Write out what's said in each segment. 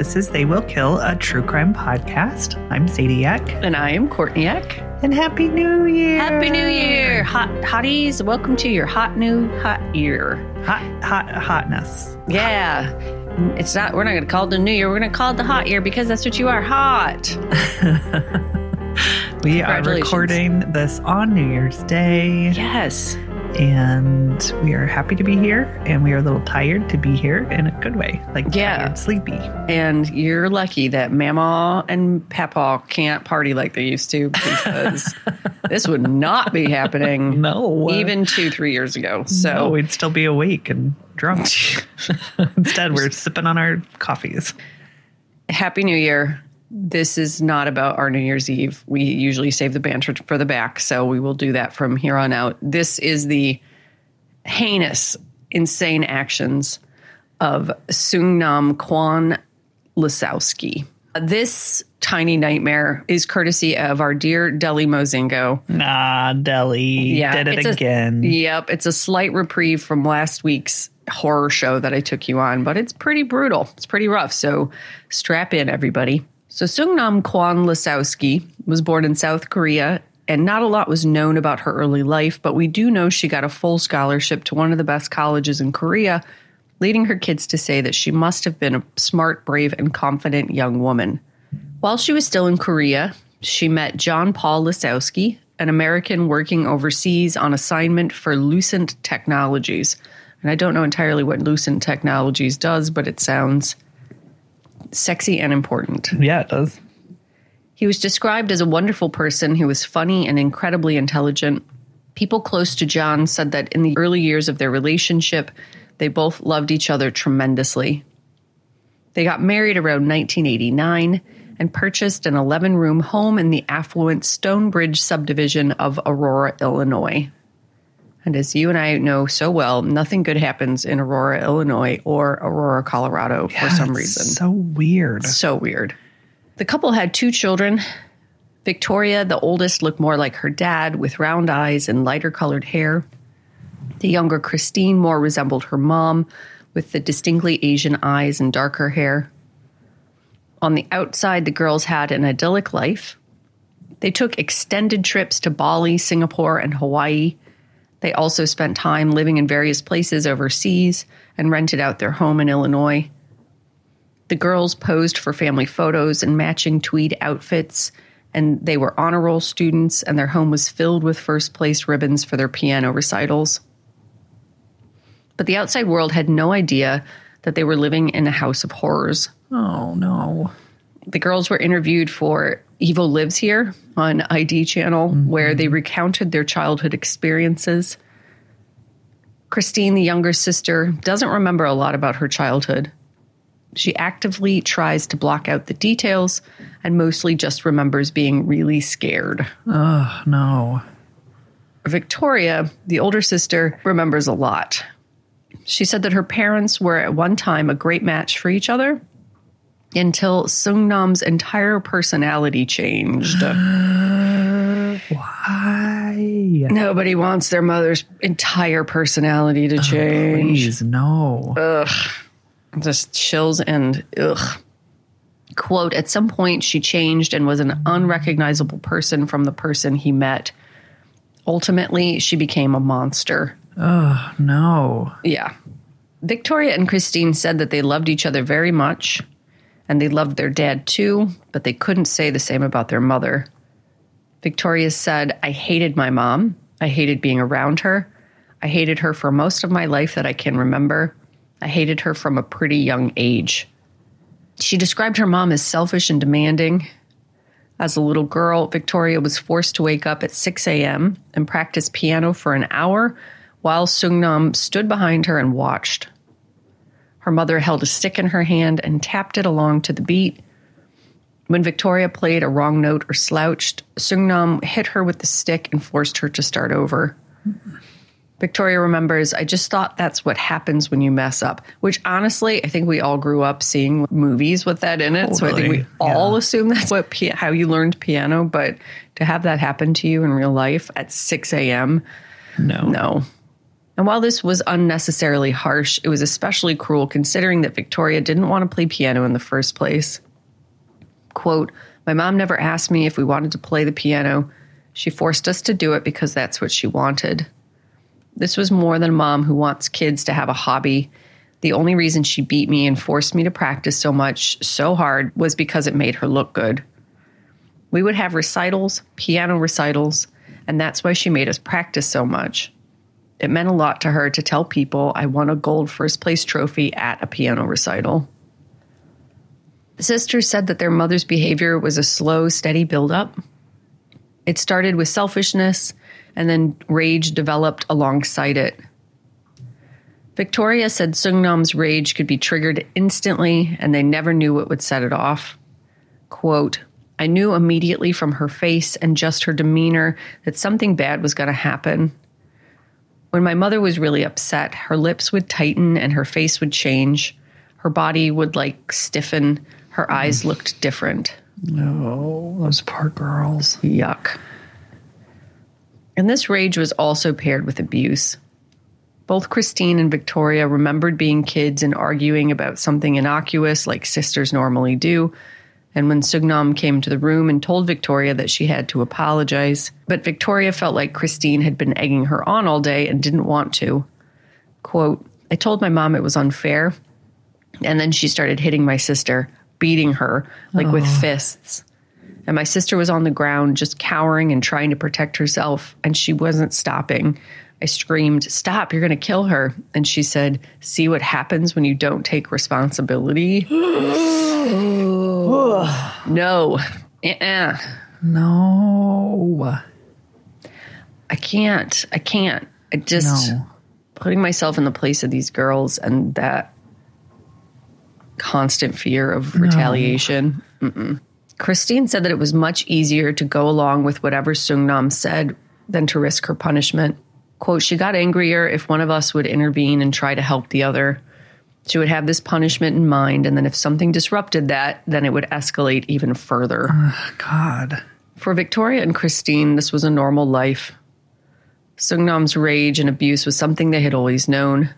This is They Will Kill, a true crime podcast. I'm Sadie Eck. And I am Courtney Eck. and Happy New Year! Happy New Year, hot hotties! Welcome to your hot new hot year. Hot, hot, hotness. Yeah, it's not. We're not going to call it the New Year. We're going to call it the hot year because that's what you are, hot. We are recording this on New Year's Day, Yes, and we are happy to be here, and we are a little tired to be here in a good way, like Yeah. tired, sleepy. and you're lucky that Mama and Papa can't party like they used to because this would not be happening. No, Even two, three years ago. So no, we'd still be awake and drunk. Instead, we're sipping on our coffees. Happy New Year. This is not about our New Year's Eve. We usually save the banter for the back, so we will do that from here on out. This is the heinous, insane actions of Sungnam Kwan Lisowski. This tiny nightmare is courtesy of our dear Delly Mozingo. Nah, Delly did it it's a- again. yep, it's a slight reprieve from last week's horror show that I took you on, but it's pretty brutal. It's pretty rough. So strap in, everybody. So Sungnam Kwan Lisowski was born in South Korea, and not a lot was known about her early life, but we do know she got a full scholarship to one of the best colleges in Korea, leading her kids to say that she must have been a smart, brave, and confident young woman. While she was still in Korea, she met John Paul Lisowski, an American working overseas on assignment for Lucent Technologies. And I don't know entirely what Lucent Technologies does, but it sounds sexy and important. Yeah, it does. He was described as a wonderful person who was funny and incredibly intelligent. People close to John said that in the early years of their relationship, they both loved each other tremendously. They got married around 1989 and purchased an 11 room home in the affluent Stonebridge subdivision of Aurora, Illinois. And as you and I know so well, nothing good happens in Aurora, Illinois or Aurora, Colorado for some reason. So weird. So weird. The couple had two children. Victoria, the oldest, looked more like her dad with round eyes and lighter colored hair. The younger Christine more resembled her mom with the distinctly Asian eyes and darker hair. On the outside, the girls had an idyllic life. They took extended trips to Bali, Singapore, and Hawaii. They also spent time living in various places overseas and rented out their home in Illinois. The girls posed for family photos in matching tweed outfits, and they were honor roll students, and their home was filled with first place ribbons for their piano recitals. But the outside world had no idea that they were living in a house of horrors. Oh no. The girls were interviewed for Evil Lives Here on ID channel, mm-hmm. where they recounted their childhood experiences. Christine, the younger sister, doesn't remember a lot about her childhood. She actively tries to block out the details and mostly just remembers being really scared. Oh no. Victoria, the older sister, remembers a lot. She said that her parents were at one time a great match for each other until Sungnam's entire personality changed. Why? Nobody wants their mother's entire personality to change. Please, no. Ugh. Just chills and ugh. Quote, at some point she changed and was an unrecognizable person from the person he met. Ultimately, she became a monster. Oh, no. Yeah. Victoria and Christine said that they loved each other very much and they loved their dad too, but they couldn't say the same about their mother. Victoria said, I hated my mom. I hated being around her. I hated her for most of my life that I can remember. I hated her from a pretty young age. She described her mom as selfish and demanding. As a little girl, Victoria was forced to wake up at 6 a.m. and practice piano for an hour while Sungnam stood behind her and watched. Her mother held a stick in her hand and tapped it along to the beat. When Victoria played a wrong note or slouched, Sungnam hit her with the stick and forced her to start over. Victoria remembers, I just thought that's what happens when you mess up, which honestly, I think we all grew up seeing movies with that in it. So I think we Totally, all assume that's what how you learned piano. But to have that happen to you in real life at 6 a.m., No. no. And while this was unnecessarily harsh, it was especially cruel considering that Victoria didn't want to play piano in the first place. Quote, My mom never asked me if we wanted to play the piano. She forced us to do it because that's what she wanted. This was more than a mom who wants kids to have a hobby. The only reason she beat me and forced me to practice so much, so hard, was because it made her look good. We would have recitals, piano recitals, and that's why she made us practice so much. It meant a lot to her to tell people I won a gold first place trophy at a piano recital. The sisters said that their mother's behavior was a slow, steady buildup. It started with selfishness, and then rage developed alongside it. Victoria said Sungnam's rage could be triggered instantly, and they never knew what would set it off. Quote, I knew immediately from her face and just her demeanor that something bad was going to happen. When my mother was really upset, her lips would tighten and her face would change. Her body would like stiffen. Her eyes mm. looked different. No, those poor girls. Yuck. And this rage was also paired with abuse. Both Christine and Victoria remembered being kids and arguing about something innocuous like sisters normally do. And when Sungnam came to the room and told Victoria that she had to apologize, but Victoria felt like Christine had been egging her on all day and didn't want to. Quote, I told my mom it was unfair, and then she started hitting my sister, beating her, like with fists. And my sister was on the ground, just cowering and trying to protect herself, and she wasn't stopping. I screamed, Stop, you're going to kill her. And she said, See what happens when you don't take responsibility? no. Uh-uh. No. I can't. I can't. I just No. putting myself in the place of these girls and that constant fear of retaliation. Mm-mm. Christine said that it was much easier to go along with whatever Sungnam said than to risk her punishment. Quote, she got angrier if one of us would intervene and try to help the other. She would have this punishment in mind, and then if something disrupted that, then it would escalate even further. God. For Victoria and Christine, this was a normal life. Sungnam's rage and abuse was something they had always known.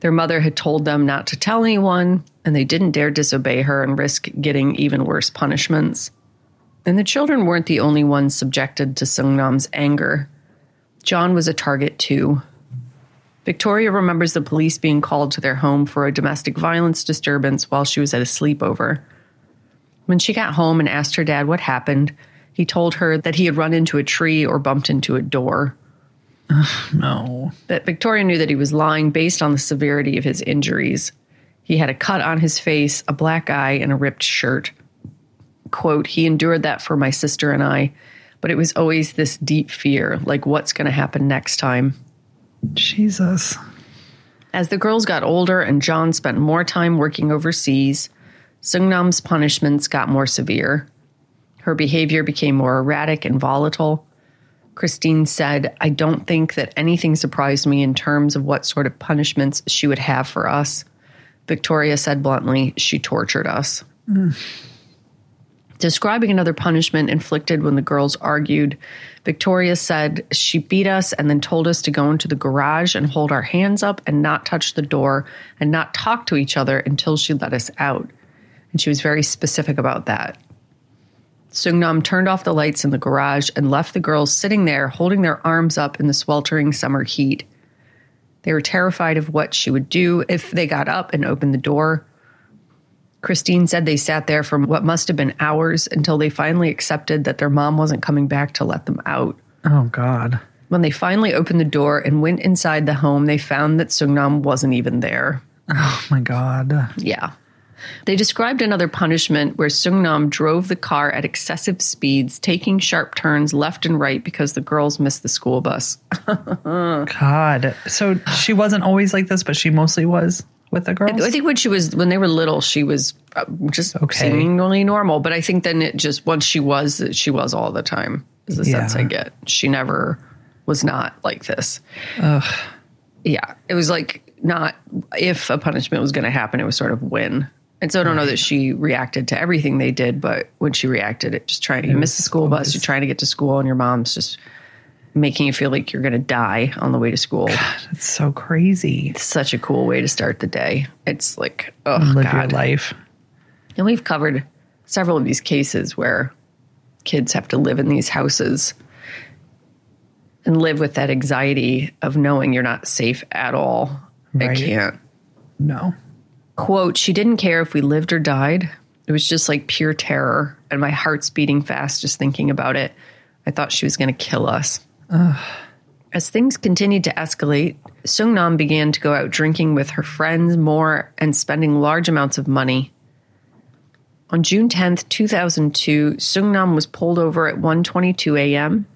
Their mother had told them not to tell anyone, and they didn't dare disobey her and risk getting even worse punishments. And the children weren't the only ones subjected to Sungnam's anger. John was a target too. Victoria remembers the police being called to their home for a domestic violence disturbance while she was at a sleepover. When she got home and asked her dad what happened, he told her that he had run into a tree or bumped into a door. No. But Victoria knew that he was lying based on the severity of his injuries. He had a cut on his face, a black eye, and a ripped shirt. Quote, he endured that for my sister and I, but it was always this deep fear like, what's going to happen next time? Jesus. As the girls got older and John spent more time working overseas, Sungnam's punishments got more severe. Her behavior became more erratic and volatile. Christine said, I don't think that anything surprised me in terms of what sort of punishments she would have for us. Victoria said bluntly, she tortured us. Mm. Describing another punishment inflicted when the girls argued, Victoria said, She beat us and then told us to go into the garage and hold our hands up and not touch the door and not talk to each other until she let us out. And she was very specific about that. Sungnam turned off the lights in the garage and left the girls sitting there holding their arms up in the sweltering summer heat. They were terrified of what she would do if they got up and opened the door. Christine said they sat there for what must have been hours until they finally accepted that their mom wasn't coming back to let them out. Oh, God. When they finally opened the door and went inside the home, they found that Sungnam wasn't even there. Oh, my God. Yeah. They described another punishment where Sungnam drove the car at excessive speeds, taking sharp turns left and right because the girls missed the school bus. God. So she wasn't always like this, but she mostly was with the girls? I think when she was when they were little, she was uh, just Okay. seemingly normal. But I think then it just once she was, she was all the time. Is the sense I get. She never was not like this. Yeah, it was like not if a punishment was going to happen, it was sort of when. And so I don't know that she reacted to everything they did, but when she reacted, it just trying to you miss the school bus, you're trying to get to school, and your mom's just making you feel like you're going to die on the way to school. It's so crazy. It's Such a cool way to start the day. It's like, oh Live god. your life. And we've covered several of these cases where kids have to live in these houses and live with that anxiety of knowing you're not safe at all. I can't. No. Quote, she didn't care if we lived or died. It was just like pure terror, and my heart's beating fast just thinking about it. I thought she was going to kill us. As things continued to escalate, Sungnam began to go out drinking with her friends more and spending large amounts of money. On June 10th, 2002, Sungnam was pulled over at 1:22 a.m.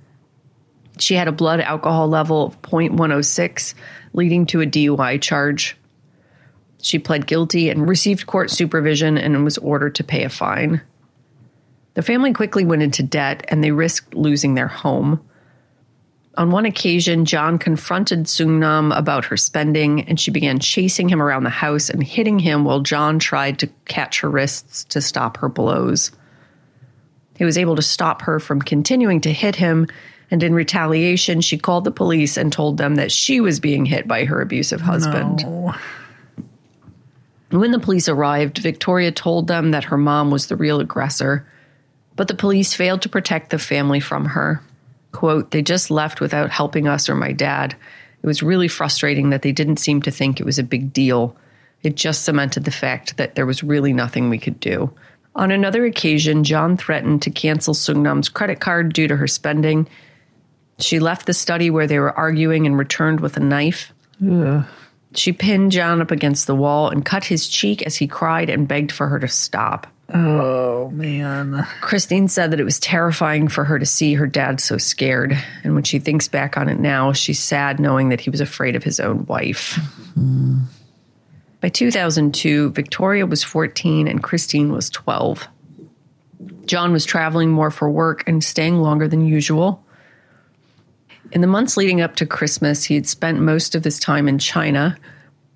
She had a blood alcohol level of 0.106, leading to a DUI charge. She pled guilty and received court supervision and was ordered to pay a fine. The family quickly went into debt and they risked losing their home. On one occasion, John confronted Sungnam about her spending and she began chasing him around the house and hitting him while John tried to catch her wrists to stop her blows. He was able to stop her from continuing to hit him, and in retaliation, she called the police and told them that she was being hit by her abusive husband. No. When the police arrived, Victoria told them that her mom was the real aggressor, but the police failed to protect the family from her. Quote, they just left without helping us or my dad. It was really frustrating that they didn't seem to think it was a big deal. It just cemented the fact that there was really nothing we could do. On another occasion, John threatened to cancel Sungnam's credit card due to her spending. She left the study where they were arguing and returned with a knife. She pinned John up against the wall and cut his cheek as he cried and begged for her to stop. Oh, man. Christine said that it was terrifying for her to see her dad so scared. And when she thinks back on it now, she's sad knowing that he was afraid of his own wife. By 2002, Victoria was 14 and Christine was 12. John was traveling more for work and staying longer than usual. In the months leading up to Christmas, he had spent most of his time in China.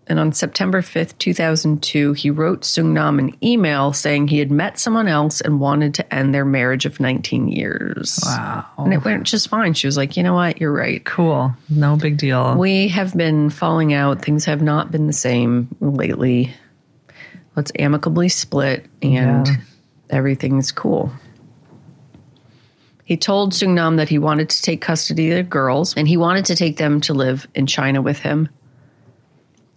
And on September 5th, 2002, he wrote Sungnam an email saying he had met someone else and wanted to end their marriage of 19 years. Wow. And it went just fine. She was like, you know what? You're right. Cool. No big deal. We have been falling out. Things have not been the same lately. Let's amicably split and Yeah. everything's cool. He told Sungnam that he wanted to take custody of the girls and he wanted to take them to live in China with him.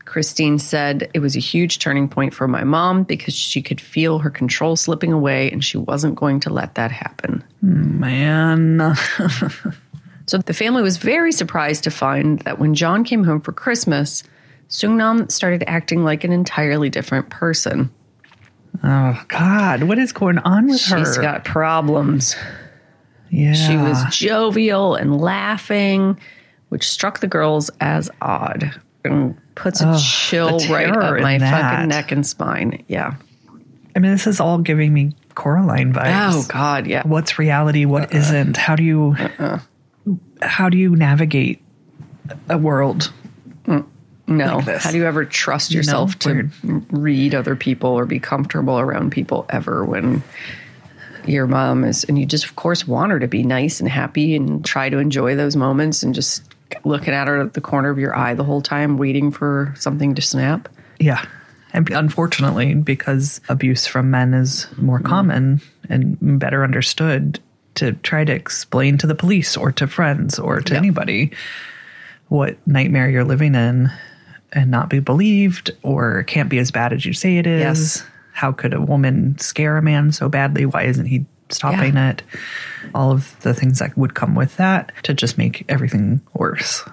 Christine said it was a huge turning point for my mom because she could feel her control slipping away and she wasn't going to let that happen. Man. So the family was very surprised to find that when John came home for Christmas, Sungnam started acting like an entirely different person. Oh, God. What is going on with her? She's got problems. yeah. She was jovial and laughing, which struck the girls as odd and puts a chill right up my that. fucking neck and spine. Yeah. I mean, this is all giving me Coraline vibes. Oh God, yeah. What's reality? What uh-uh. not How do you uh-uh. how do you navigate a world? Mm, no. like this. How do you ever trust yourself to weird. read other people or be comfortable around people ever when your mom is, and you just, of course, want her to be nice and happy and try to enjoy those moments and just looking at her at the corner of your eye the whole time, waiting for something to snap. Yeah. And unfortunately, because abuse from men is more mm-hmm. common and better understood, to try to explain to the police or to friends or to Yeah. anybody what nightmare you're living in and not be believed or can't be as bad as you say it is. Yes. How could a woman scare a man so badly? Why isn't he stopping Yeah. it? All of the things that would come with that to just make everything worse.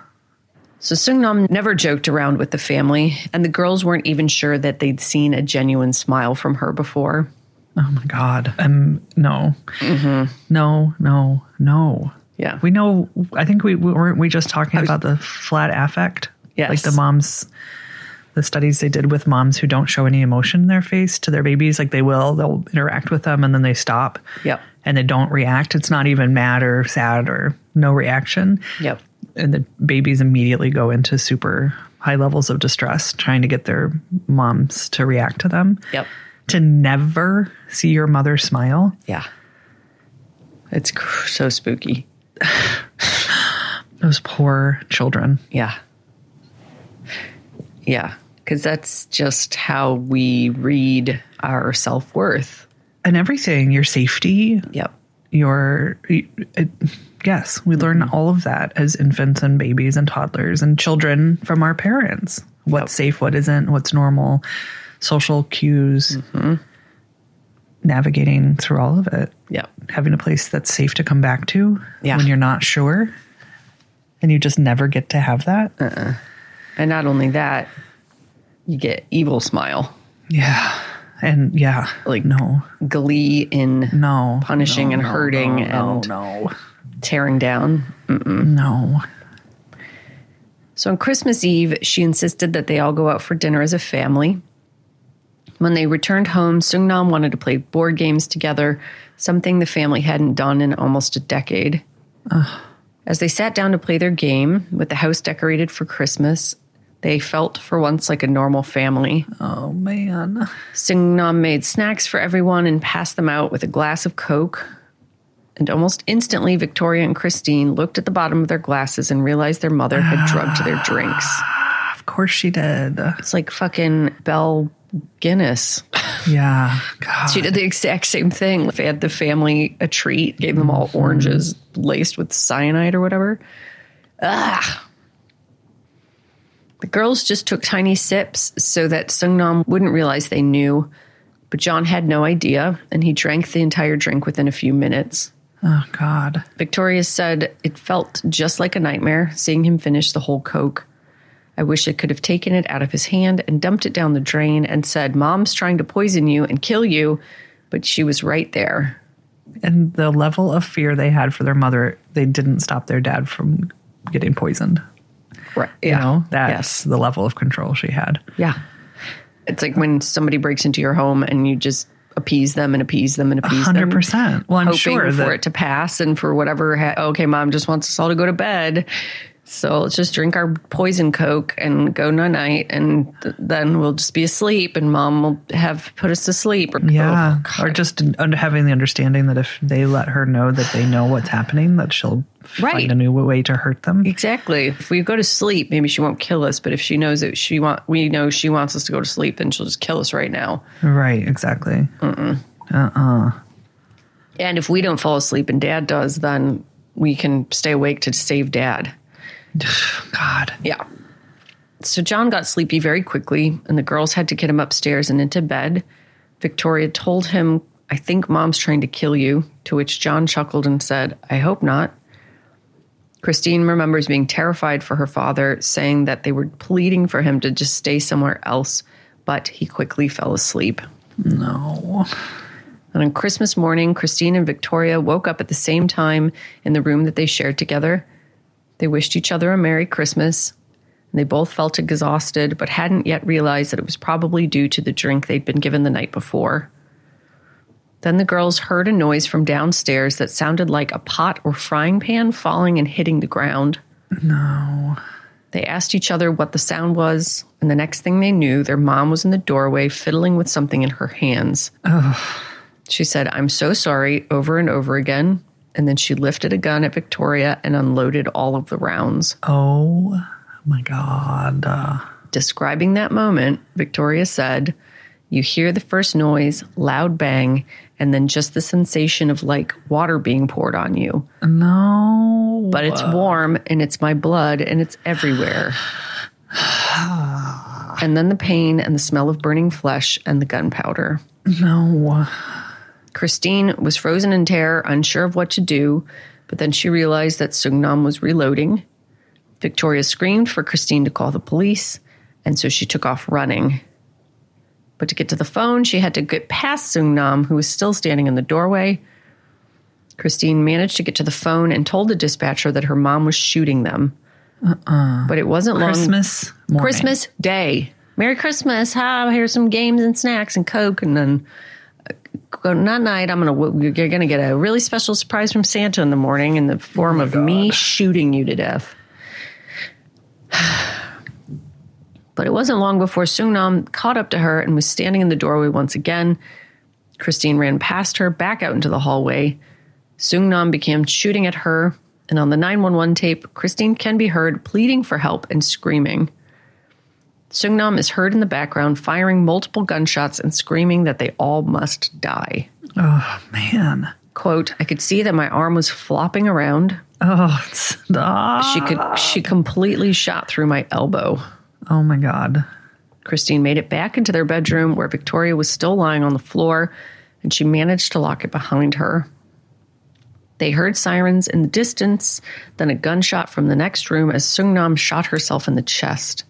So Sungnam never joked around with the family, and the girls weren't even sure that they'd seen a genuine smile from her before. Oh my God. Um, no. No, no, no. Yeah. We know, I think we we- weren't we just talking about the flat affect? Yes. Like the moms, the studies they did with moms who don't show any emotion in their face to their babies, like they will, they'll interact with them and then they stop. Yep. And they don't react. It's not even mad or sad or no reaction. Yep. And the babies immediately go into super high levels of distress trying to get their moms to react to them. Yep. To never see your mother smile. Yeah. It's cr- so spooky. Those poor children. Yeah. Yeah. Because that's just how we read our self worth. And everything, your safety, Yep. your it, uh, yes we mm-hmm. learn all of that as infants and babies and toddlers and children from our parents. What's safe what isn't what's normal social cues. Mm-hmm. Navigating through all of it. Yep. having a place that's safe to come back to Yeah. when you're not sure. And you just never get to have that. Uh-uh. And not only that, you get evil smile, yeah. And yeah. Like- no. glee in no. punishing no, and no, hurting no, and no. tearing down. no. So on Christmas Eve, she insisted that they all go out for dinner as a family. When they returned home, Sungnam wanted to play board games together, something the family hadn't done in almost a decade. As they sat down to play their game, with the house decorated for Christmas, they felt for once like a normal family. oh man Sungnam made snacks for everyone and passed them out with a glass of Coke. And almost instantly, Victoria and Christine looked at the bottom of their glasses and realized their mother had drugged their drinks. of course she did It's like fucking Belle Gunness. yeah God. She did the exact same thing. Fed the family a treat, gave them all oranges laced with cyanide or whatever. Ah. The girls just took tiny sips so that Sungnam wouldn't realize they knew. But John had no idea, and he drank the entire drink within a few minutes. Oh God. Victoria said it felt just like a nightmare seeing him finish the whole Coke. I wish I could have taken it out of his hand and dumped it down the drain and said, Mom's trying to poison you and kill you. But she was right there. And the level of fear they had for their mother, they didn't stop their dad from getting poisoned. Right. You know, that's Yes. the level of control she had. Yeah. It's like when somebody breaks into your home and you just appease them and appease them and appease them. Hundred percent. Well, I'm hoping sure for that it to pass and for whatever. Ha- okay, mom just wants us all to go to bed, so let's just drink our poison coke and go night night, and th- then we'll just be asleep, and mom will have put us to sleep. Or, yeah, Oh, or just under having the understanding that if they let her know that they know what's happening, that she'll Right. find a new way to hurt them. exactly. If we go to sleep, maybe she won't kill us, but if she knows that she want, we know she wants us to go to sleep, then she'll just kill us right now. Right. Exactly. Uh-uh. And if we don't fall asleep and dad does, then we can stay awake to save dad. God. Yeah. So John got sleepy very quickly, and the girls had to get him upstairs and into bed. Victoria told him, I think mom's trying to kill you, to which John chuckled and said, I hope not. Christine remembers being terrified for her father, saying that they were pleading for him to just stay somewhere else, but he quickly fell asleep. No. And on Christmas morning, Christine and Victoria woke up at the same time in the room that they shared together. They wished each other a Merry Christmas. And they both felt exhausted, but hadn't yet realized that it was probably due to the drink they'd been given the night before. Then the girls heard a noise from downstairs that sounded like a pot or frying pan falling and hitting the ground. No. They asked each other what the sound was, and the next thing they knew, their mom was in the doorway fiddling with something in her hands. She said, I'm so sorry over and over again. And then she lifted a gun at Victoria and unloaded all of the rounds. Oh my God. Uh, Describing that moment, Victoria said, You hear the first noise, loud bang, and then just the sensation of like water being poured on you. no. But it's warm and it's my blood and it's everywhere. and then the pain and the smell of burning flesh and the gunpowder. No. Christine was frozen in terror, unsure of what to do, but then she realized that Sungnam was reloading. Victoria screamed for Christine to call the police, and so she took off running. But to get to the phone, she had to get past Sungnam, who was still standing in the doorway. Christine managed to get to the phone and told the dispatcher that her mom was shooting them. Uh-uh. But it wasn't long. Christmas morning. Christmas Day. Merry Christmas. Ha, here's some games and snacks and Coke. And then go that night, I'm to, you're going to get a really special surprise from Santa in the morning in the form oh of me shooting you to death. But it wasn't long before Sungnam caught up to her and was standing in the doorway once again. Christine ran past her, back out into the hallway. Sungnam began shooting at her, and on the 911 tape, Christine can be heard pleading for help and screaming. Sungnam is heard in the background firing multiple gunshots and screaming that they all must die. Oh, man. Quote, I could see that my arm was flopping around. Oh, stop. She could she completely shot through my elbow. Oh, my God. Christine made it back into their bedroom where Victoria was still lying on the floor, and she managed to lock it behind her. They heard sirens in the distance, then a gunshot from the next room as Sungnam shot herself in the chest.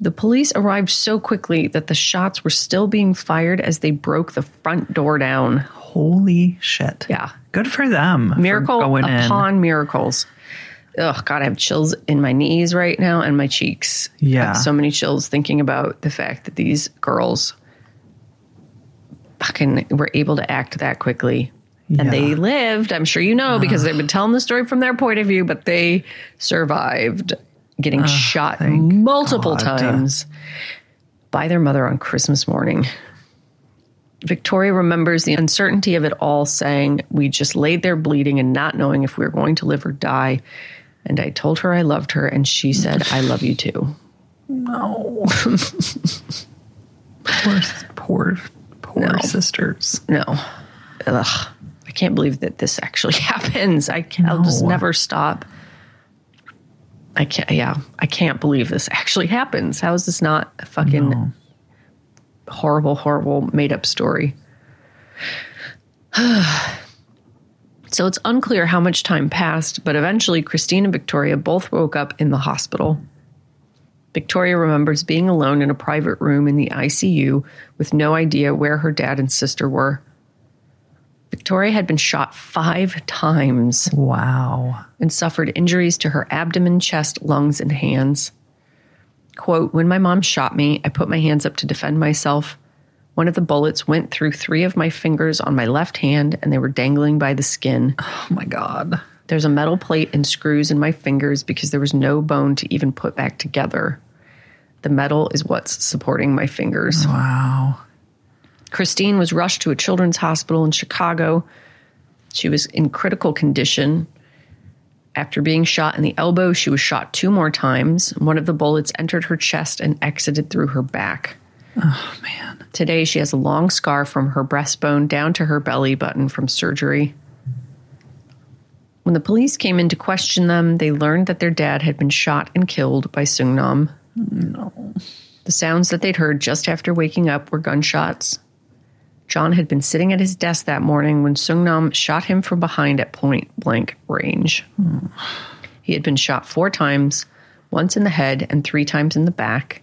The police arrived so quickly that the shots were still being fired as they broke the front door down. Holy shit. Yeah. Good for them. for Miracle in. upon miracles. Oh God, I have chills in my knees right now and my cheeks. Yeah. so many chills thinking about the fact that these girls fucking were able to act that quickly. And they lived, I'm sure you know, because they've been telling the story from their point of view, but they survived getting ah, shot multiple God. times by their mother on Christmas morning. Victoria remembers the uncertainty of it all, saying, We just laid there bleeding and not knowing if we were going to live or die. And I told her I loved her, and she said, I love you too. No. poor, poor, poor No. sisters. No. Ugh. I can't believe that this actually happens. I can't, I'll just never stop. I can't, yeah, I can't believe this actually happens. How is this not a fucking No. horrible, horrible made up story? so it's unclear how much time passed, but eventually Christine and Victoria both woke up in the hospital. Victoria remembers being alone in a private room in the ICU with no idea where her dad and sister were. Victoria had been shot five times Wow. and suffered injuries to her abdomen, chest, lungs, and hands. Quote When my mom shot me, I put my hands up to defend myself. One of the bullets went through three of my fingers on my left hand, and they were dangling by the skin. Oh my God. There's a metal plate and screws in my fingers because there was no bone to even put back together. The metal is what's supporting my fingers. Wow. Christine was rushed to a children's hospital in Chicago. She was in critical condition. After being shot in the elbow, she was shot two more times. One of the bullets entered her chest and exited through her back. Oh man. Today, she has a long scar from her breastbone down to her belly button from surgery. When the police came in to question them, they learned that their dad had been shot and killed by Sungnam. No. The sounds that they'd heard just after waking up were gunshots. John had been sitting at his desk that morning when Sungnam shot him from behind at point blank range. He had been shot four times, once in the head and three times in the back.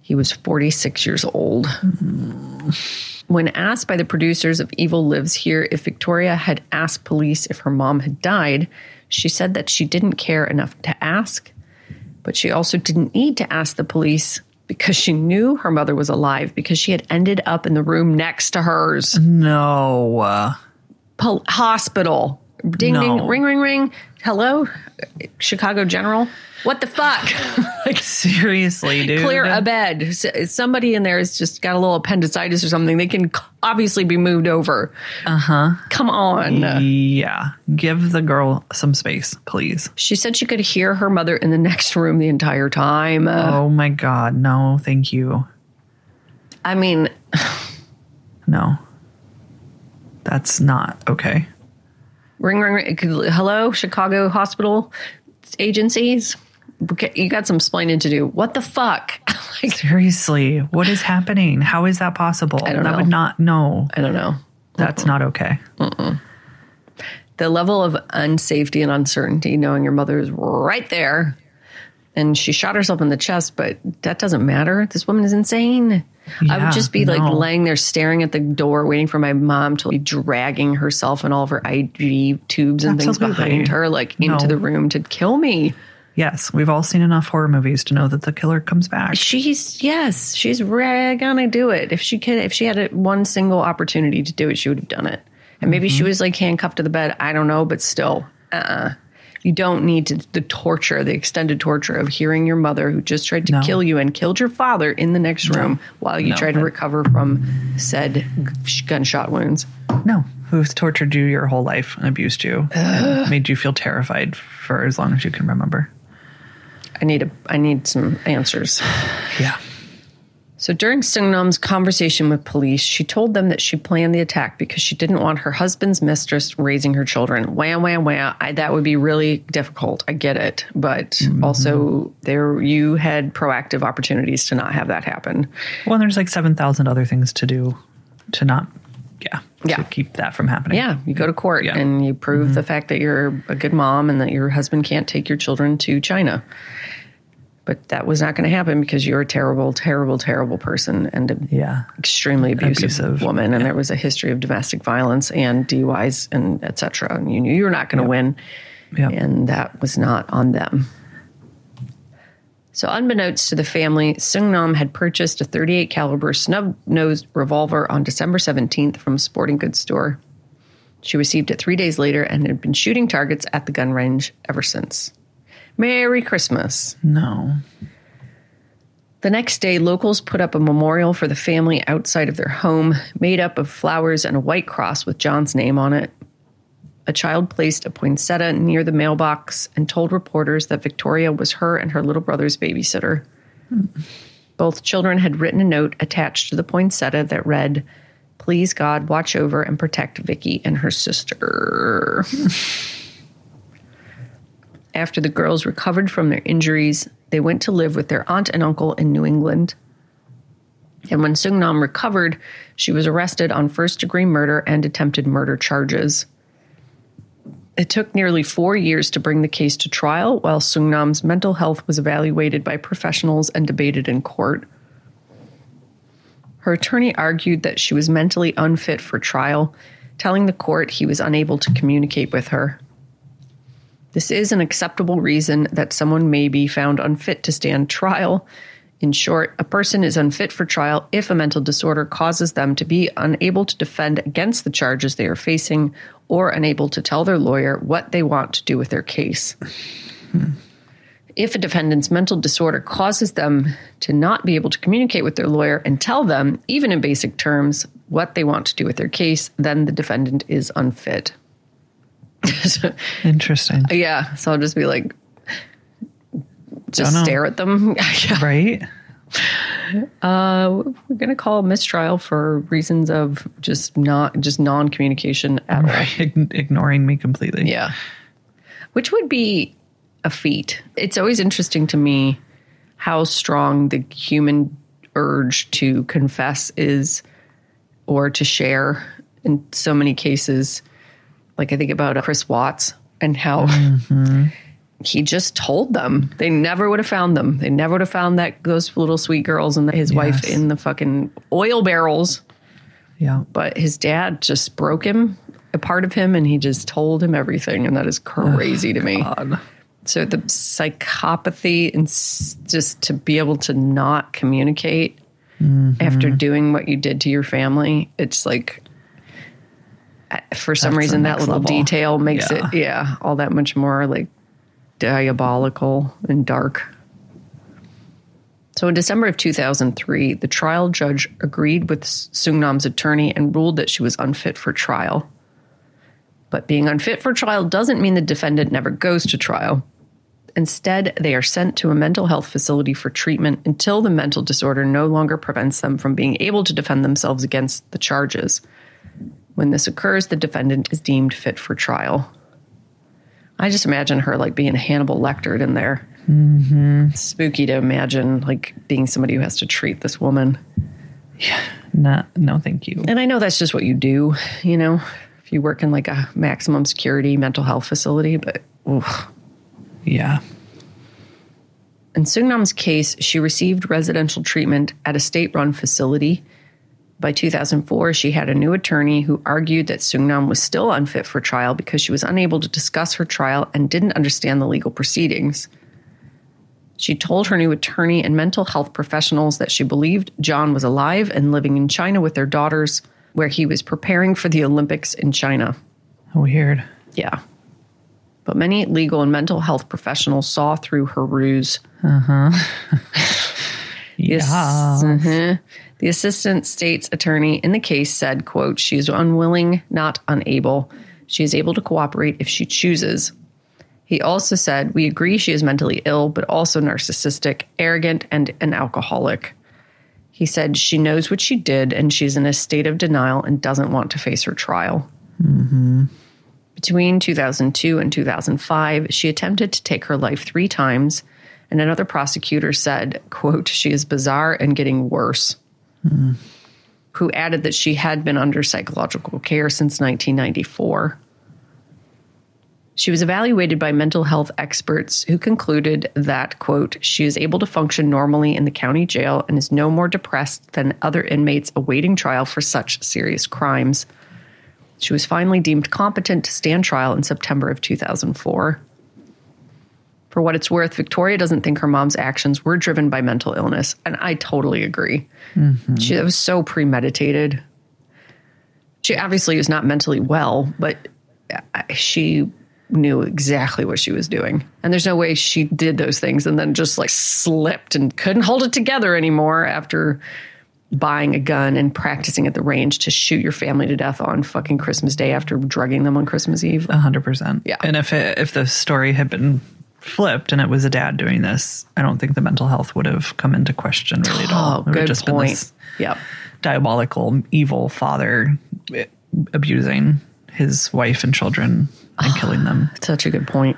He was 46 years old. When asked by the producers of Evil Lives Here if Victoria had asked police if her mom had died, she said that she didn't care enough to ask, but she also didn't need to ask the police because she knew her mother was alive because she had ended up in the room next to hers. No. Pol- hospital. Ding, No. ding, ring, ring, ring. Hello, Chicago General. What the fuck? like, Seriously, dude. clear a bed. Somebody in there has just got a little appendicitis or something. They can obviously be moved over. Uh huh. Come on. Yeah. Give the girl some space, please. She said she could hear her mother in the next room the entire time. Uh, Oh my God. No, thank you. I mean, No. That's not okay. Ring, ring, ring. Hello, Chicago hospital agencies. You got some explaining to do. What the fuck? like, Seriously, what is happening? How is that possible? don't that know. would not, know I don't know. that's not okay. the level of unsafety and uncertainty knowing your mother is right there and she shot herself in the chest but that doesn't matter this woman is insane i would just be like laying there staring at the door waiting for my mom to be dragging herself and all of her IG tubes and things behind her like into No. the room to kill me. Yes, we've all seen enough horror movies to know that the killer comes back. she's yes she's gonna do it. If she could if she had a, one single opportunity to do it she would have done it. And maybe she mm-hmm. was like handcuffed to the bed. I don't know but still uh-uh you don't need to the torture the extended torture of hearing your mother who just tried to No. kill you and killed your father in the next room while you No. try to recover from said gunshot wounds No, who's tortured you your whole life and abused you, and made you feel terrified for as long as you can remember. i need a i need some answers Yeah. So during Sungnam's conversation with police, she told them that she planned the attack because she didn't want her husband's mistress raising her children. Wham, wham, wham. I, that would be really difficult. I get it, but mm-hmm. also there you had proactive opportunities to not have that happen. Well, there's like 7,000 other things to do to not, yeah, Yeah. to keep that from happening. Yeah, you go to court Yeah. and you prove the mm-hmm. fact that you're a good mom and that your husband can't take your children to China. But that was not going to happen because you're a terrible, terrible, terrible person and a Yeah. extremely abusive, Abusive, woman, and there was a history of domestic violence and DUIs and et cetera. And you knew you were not going to win, Yep. and that was not on them. So, unbeknownst to the family, Sungnam had purchased a 38 caliber snub-nosed revolver on December 17th from a sporting goods store. She received it three days later and had been shooting targets at the gun range ever since. Merry Christmas. No. The next day, locals put up a memorial for the family outside of their home, made up of flowers and a white cross with John's name on it. A child placed a poinsettia near the mailbox and told reporters that Victoria was her and her little brother's babysitter. Both children had written a note attached to the poinsettia that read, Please God, watch over and protect Vicky and her sister. After the girls recovered from their injuries, they went to live with their aunt and uncle in New England. And when Sungnam recovered, she was arrested on first degree murder and attempted murder charges. It took nearly four years to bring the case to trial, while Sungnam's mental health was evaluated by professionals and debated in court. Her attorney argued that she was mentally unfit for trial, telling the court he was unable to communicate with her. This is an acceptable reason that someone may be found unfit to stand trial. In short, a person is unfit for trial if a mental disorder causes them to be unable to defend against the charges they are facing or unable to tell their lawyer what they want to do with their case. If a defendant's mental disorder causes them to not be able to communicate with their lawyer and tell them, even in basic terms, what they want to do with their case, then the defendant is unfit. Interesting. Yeah. So I'll just be like, just stare at them. Yeah. Right? Uh, we're going to call mistrial for reasons of just not, just non communication at all. Right. Ign- ignoring me completely. Yeah. Which would be a feat. It's always interesting to me how strong the human urge to confess is or to share in so many cases. Like I think about uh, Chris Watts and how mm-hmm. he just told them they never would have found them. They never would have found that those little sweet girls and his wife in the fucking oil barrels Yeah. but his dad just broke him a part of him and he just told him everything and that is crazy to me God. so the psychopathy and just to be able to not communicate mm-hmm. after doing what you did to your family it's like For some That's reason, that little level. detail makes Yeah. it, yeah, all that much more like diabolical and dark. So in December of 2003, the trial judge agreed with Sungnam's attorney and ruled that she was unfit for trial. But being unfit for trial doesn't mean the defendant never goes to trial. Instead, they are sent to a mental health facility for treatment until the mental disorder no longer prevents them from being able to defend themselves against the charges. When this occurs, the defendant is deemed fit for trial. I just imagine her like being Hannibal Lecter in there. Mm-hmm. Spooky to imagine like being somebody who has to treat this woman. No, no, thank you. And I know that's just what you do, you know, if you work in like a maximum security mental health facility, but oof. Yeah. In Sungnam's case, she received residential treatment at a state run facility. By 2004, she had a new attorney who argued that Sungnam was still unfit for trial because she was unable to discuss her trial and didn't understand the legal proceedings. She told her new attorney and mental health professionals that she believed John was alive and living in China with their daughters, where he was preparing for the Olympics in China. Weird. Yeah. But many legal and mental health professionals saw through her ruse. Uh huh. Yeah. Mhm. The assistant state's attorney in the case said, quote, she is unwilling, not unable. She is able to cooperate if she chooses. He also said, we agree she is mentally ill, but also narcissistic, arrogant, and an alcoholic. He said she knows what she did and she's in a state of denial and doesn't want to face her trial. Mm-hmm. Between 2002 and 2005, she attempted to take her life three times, and another prosecutor said, quote, she is bizarre and getting worse. Who added that she had been under psychological care since 1994. She was evaluated by mental health experts who concluded that, quote, she is able to function normally in the county jail and is no more depressed than other inmates awaiting trial for such serious crimes. She was finally deemed competent to stand trial in September of 2004. For what it's worth, Victoria doesn't think her mom's actions were driven by mental illness, and I totally agree. Mm-hmm. She it was so premeditated. She obviously was not mentally well, but she knew exactly what she was doing. And there's no way she did those things and then just like slipped and couldn't hold it together anymore after buying a gun and practicing at the range to shoot your family to death on fucking Christmas Day after drugging them on Christmas Eve. A hundred percent. Yeah. And if it, if the story had been flipped and it was a dad doing this, I don't think the mental health would have come into question really at all. Oh, it would just been point. this Yep. diabolical, evil father eh, abusing his wife and children and killing them. Such a good point.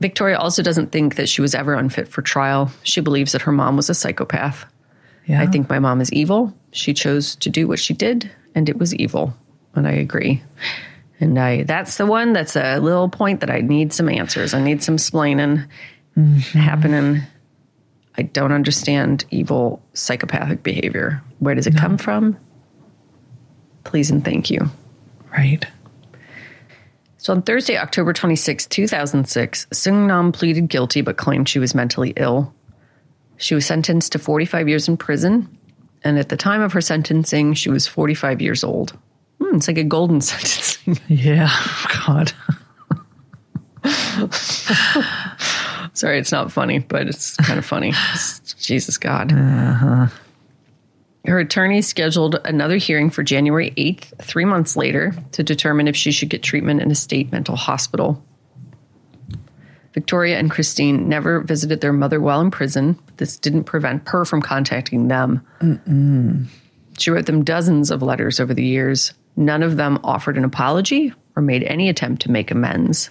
Victoria also doesn't think that she was ever unfit for trial. She believes that her mom was a psychopath. Yeah. I think my mom is evil. She chose to do what she did, and it was evil. And I agree. And I that's the one that's a little point that I need some answers. I need some splaining mm-hmm. happening. I don't understand evil psychopathic behavior. Where does it come from? Please and thank you. right. So on Thursday, October 26, 2006, Sungnam pleaded guilty but claimed she was mentally ill. She was sentenced to 45 years in prison, and at the time of her sentencing, she was 45 years old. Hmm, it's like a golden sentencing. Yeah. God. Sorry, it's not funny, but it's kind of funny. Jesus God. Her attorney scheduled another hearing for January 8th, three months later, to determine if she should get treatment in a state mental hospital. Victoria and Christine never visited their mother while in prison. But this didn't prevent her from contacting them. She wrote them dozens of letters over the years. None of them offered an apology or made any attempt to make amends.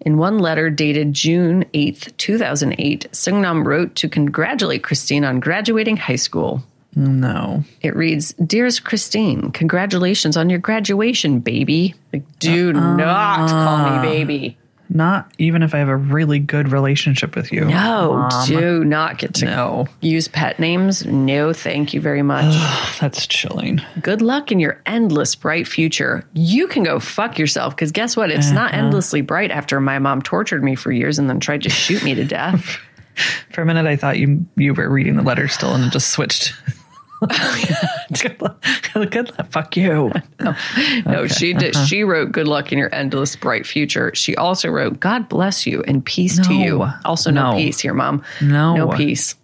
In one letter dated June 8th, 2008, Sungnam wrote to congratulate Christine on graduating high school. No. It reads, Dearest Christine, congratulations on your graduation, baby. Like, do not call me uh-uh. baby. Not even if I have a really good relationship with you. No, do not get to No. use pet names. No, thank you very much. That's chilling. Good luck in your endless bright future. You can go fuck yourself because guess what? It's not uh-huh. endlessly bright after my mom tortured me for years and then tried to shoot me to death. For a minute, I thought you you were reading the letter still and just switched. good luck. Good luck. Fuck you. No, she did. Uh-huh. She wrote "Good luck in your endless bright future." She also wrote "God bless you and peace to you." Also, no, No. peace here, mom. No. no peace.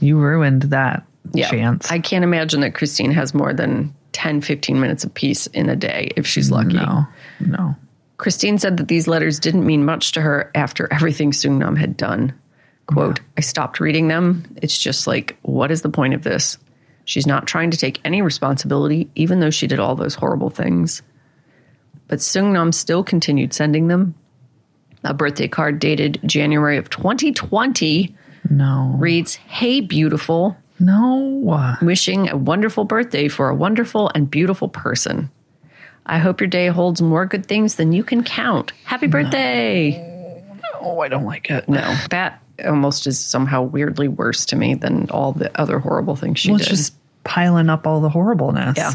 You ruined that Yeah, chance. I can't imagine that Christine has more than 10, 15 minutes of peace in a day if she's lucky. no, no. Christine said that these letters didn't mean much to her after everything Sungnam had done. Quote, I stopped reading them. It's just like, what is the point of this? She's not trying to take any responsibility, even though she did all those horrible things. But Sungnam still continued sending them. A birthday card dated January of 2020 No. reads, Hey, beautiful, No. wishing a wonderful birthday for a wonderful and beautiful person. I hope your day holds more good things than you can count. Happy birthday! Oh, I don't like it. No, that almost is somehow weirdly worse to me than all the other horrible things she Well, did. it's just piling up all the horribleness. yeah.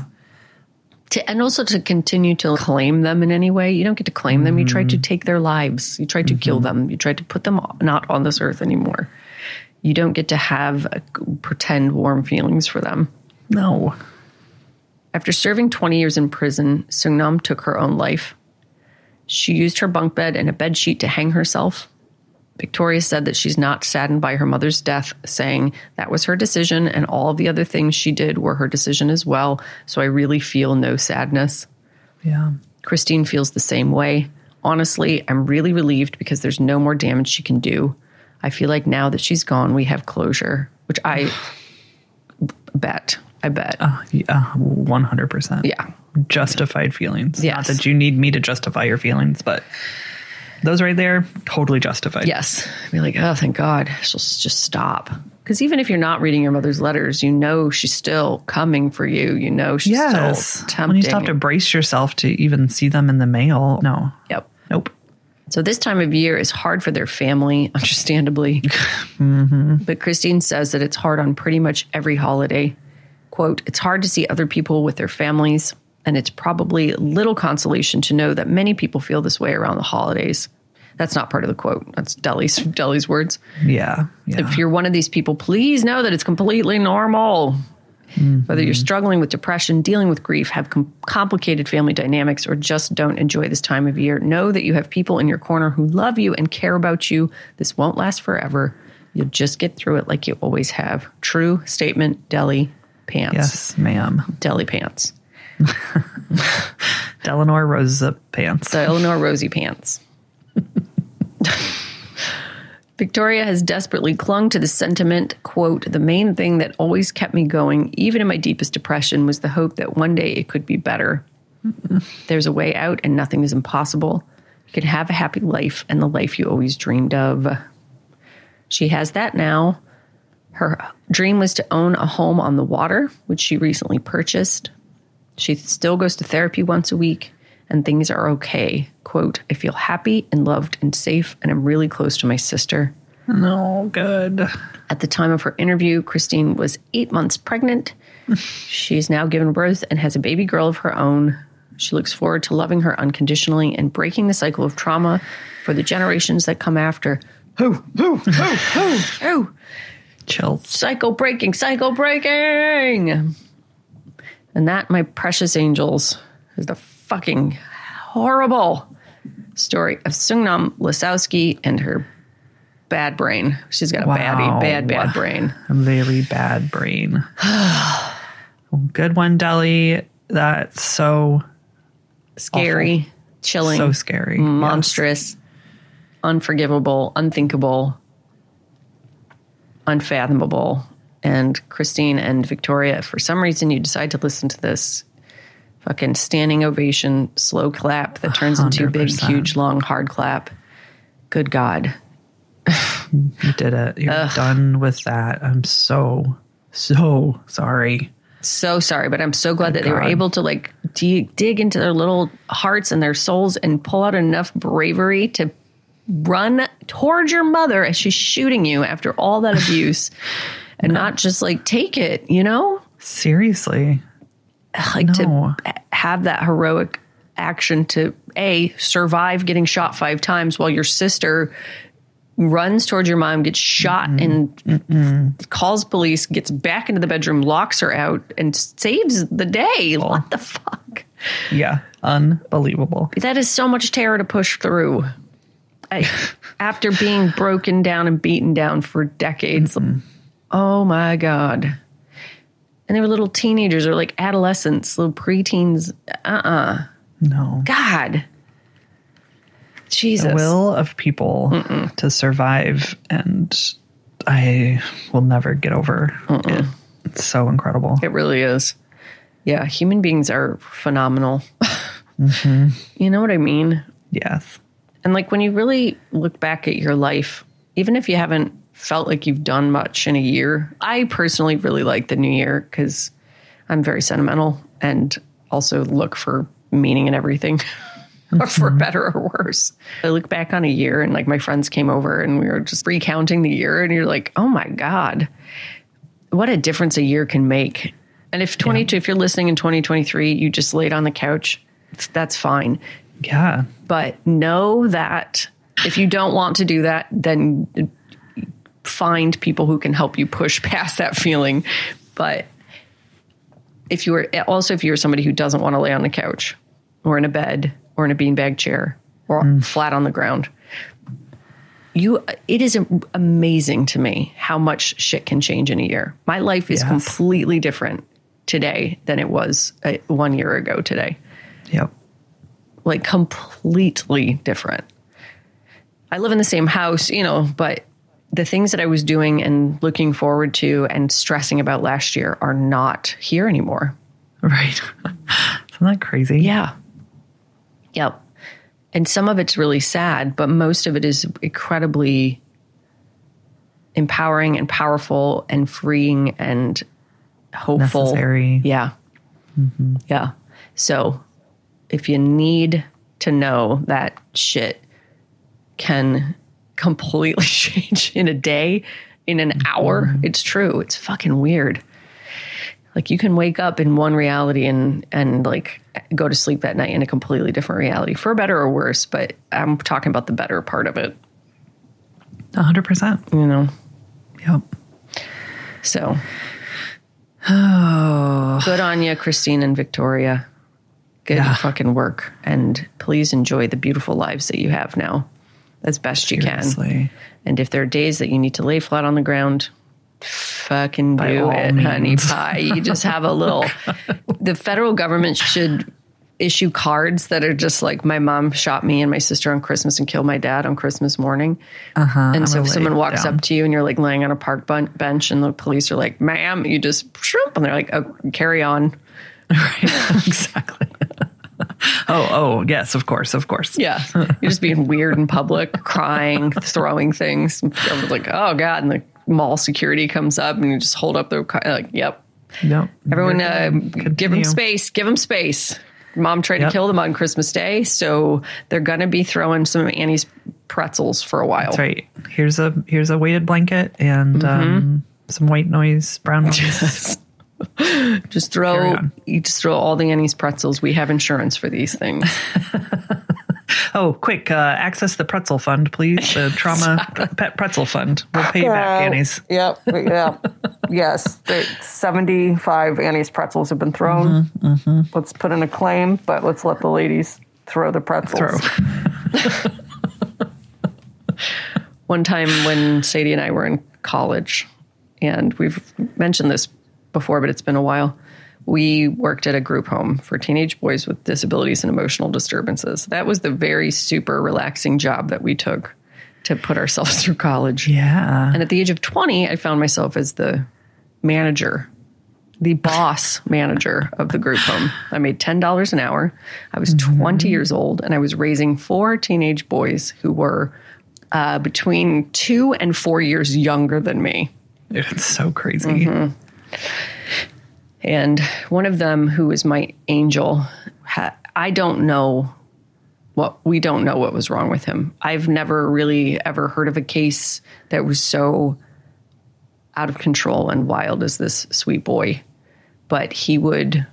To, and also to continue to claim them in any way. You don't get to claim them. You try to take their lives. You try to kill them. You try to put them not on this earth anymore. You don't get to have uh, pretend warm feelings for them. No. After serving 20 years in prison, Sungnam took her own life. She used her bunk bed and a bed sheet to hang herself. Victoria said that she's not saddened by her mother's death, saying that was her decision and all the other things she did were her decision as well. So I really feel no sadness. Yeah. Christine feels the same way. Honestly, I'm really relieved because there's no more damage she can do. I feel like now that she's gone, we have closure, which I bet. I bet. Uh, yeah. 100%. yeah. Justified feelings. Not that you need me to justify your feelings, but those right there, totally justified. Yes. Be like, oh, thank God. She'll just stop. Because even if you're not reading your mother's letters, you know she's still coming for you. You know she's Yes. still tempting. When you still have to brace yourself to even see them in the mail. No. Yep. Nope. So this time of year is hard for their family, understandably. Mm-hmm. But Christine says that it's hard on pretty much every holiday. Quote, it's hard to see other people with their families, and it's probably little consolation to know that many people feel this way around the holidays. That's not part of the quote. That's Delly's Delly's words. Yeah. Yeah. If you're one of these people, please know that it's completely normal. Whether you're mm-hmm. struggling with depression, dealing with grief, have com- complicated family dynamics, or just don't enjoy this time of year, know that you have people in your corner who love you and care about you. This won't last forever. You'll just get through it like you always have. True statement, Delly pants. yes, ma'am. Delly pants. Delanor Rosa pants. The Eleanor Rosie pants. Victoria has desperately clung to the sentiment, quote, the main thing that always kept me going, even in my deepest depression, was the hope that one day it could be better. There's a way out and nothing is impossible. You can have a happy life and the life you always dreamed of. She has that now. Her dream was to own a home on the water, which she recently purchased. She still goes to therapy once a week, and things are okay. Quote, I feel happy and loved and safe, and I'm really close to my sister. no, good. At the time of her interview, Christine was eight months pregnant. She's now given birth and has a baby girl of her own. She looks forward to loving her unconditionally and breaking the cycle of trauma for the generations that come after. Who, who, who, who, who? Chills. Cycle breaking, cycle breaking. And that, my precious angels, is the fucking horrible story of Sungnam Lisowski and her bad brain. She's got a baddie, Wow. bad, bad brain. A very bad brain. good one, Delly. That's so Scary, chilling, so scary. monstrous, unforgivable, unthinkable, unfathomable. And Christine and Victoria, if for some reason you decide to listen to this fucking standing ovation, slow clap that turns into a big, huge, long, hard clap. Good God. You did it. You're done with that. I'm so so sorry. so sorry, but I'm so glad that they were able to like dig, dig into their little hearts and their souls and pull out enough bravery to run towards your mother as she's shooting you after all that abuse and not just like take it, you know? Seriously. Like No. to have that heroic action to A, survive getting shot five times while your sister runs towards your mom, gets shot, and calls police, gets back into the bedroom, locks her out, and saves the day. What the fuck? Yeah. Unbelievable. That is so much terror to push through. I, after being broken down and beaten down for decades. Oh my God. And they were little teenagers or like adolescents, little preteens. Uh uh No. God. Jesus. The will of people to survive, and I will never get over it. It's so incredible. It really is. Yeah, human beings are phenomenal. You know what I mean? Yes. And like when you really look back at your life, even if you haven't felt like you've done much in a year, I personally really like the new year because I'm very sentimental and also look for meaning in everything. or for mm-hmm. better or worse. I look back on a year and like my friends came over and we were just recounting the year and you're like, oh my God, what a difference a year can make. And if 22, if you're listening in 2023, you just laid on the couch, that's fine. Yeah. But know that if you don't want to do that, then find people who can help you push past that feeling. But if you are also if you're somebody who doesn't want to lay on the couch or in a bed or in a beanbag chair or flat on the ground, you it is amazing to me how much shit can change in a year. My life is Yes. completely different today than it was uh, one year ago today Yep. like completely different. I live in the same house, you know, but the things that I was doing and looking forward to and stressing about last year are not here anymore. Right. Isn't that crazy? Yeah. Yep. And some of it's really sad, but most of it is incredibly empowering and powerful and freeing and hopeful. Necessary. Yeah. Mm-hmm. Yeah. So if you need to know that shit can completely change in a day, in an hour, mm-hmm. it's true. It's fucking weird. Like you can wake up in one reality and and like go to sleep that night in a completely different reality, for better or worse. But I'm talking about the better part of it, A hundred percent. you know. Yep. So, good on you, Christine and Victoria. Good Yeah. fucking work, and please enjoy the beautiful lives that you have now, as best you can. And if there are days that you need to lay flat on the ground, fucking By do it, honey pie. You just have a little. the federal government should issue cards that are just like my mom shot me and my sister on Christmas and killed my dad on Christmas morning. Uh-huh. And I'm so if someone walks down. up to you and you're like laying on a park bun- bench and the police are like, ma'am, you just shrimp. And they're like, oh, carry on. Right. exactly. oh, oh, yes, of course, of course. Yeah. You're just being weird in public, crying, throwing things. Everyone's like, oh God. And the mall security comes up and you just hold up their car. Like, yep. Yep. Everyone, uh, give them space. Give them space. Mom tried to kill them on Christmas Day. So they're going to be throwing some Annie's pretzels for a while. That's right. Here's a here's a weighted blanket and Mm-hmm. um, some white noise, brown noise. Just throw, you just throw all the Annie's pretzels. We have insurance for these things. oh, quick! Uh, access the pretzel fund, please. The trauma pet pretzel fund. We'll pay you back, Annie's. Yep. Yeah. yes. 75 Annie's pretzels have been thrown. Let's put in a claim, but let's let the ladies throw the pretzels. Throw. One time when Sadie and I were in college, and we've mentioned this before, but it's been a while. We worked at a group home for teenage boys with disabilities and emotional disturbances. That was the very super relaxing job that we took to put ourselves through college. Yeah. And at the age of 20, I found myself as the manager, the boss manager of the group home. I made $10 an hour. I was 20 years old and I was raising four teenage boys who were uh, between two and four years younger than me. It's so crazy. Mm-hmm. And one of them, who was my angel, ha- I don't know what we don't know what was wrong with him. I've never really ever heard of a case that was so out of control and wild as this sweet boy. But he would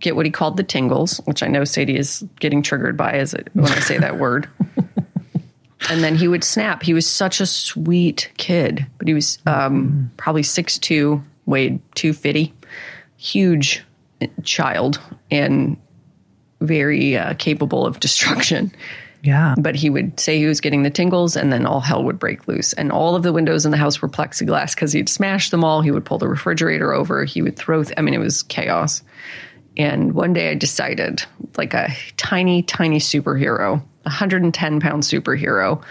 get what he called the tingles, which I know Sadie is getting triggered by as it, when I say that word. and then he would snap. He was such a sweet kid, but he was um, probably 6'2, weighed 250, huge child, and very uh, capable of destruction. Yeah. But he would say he was getting the tingles, and then all hell would break loose. And all of the windows in the house were plexiglass because he'd smash them all. He would pull the refrigerator over. He would throw, th- I mean, it was chaos. And one day I decided, like a tiny, tiny superhero, 110 pound superhero,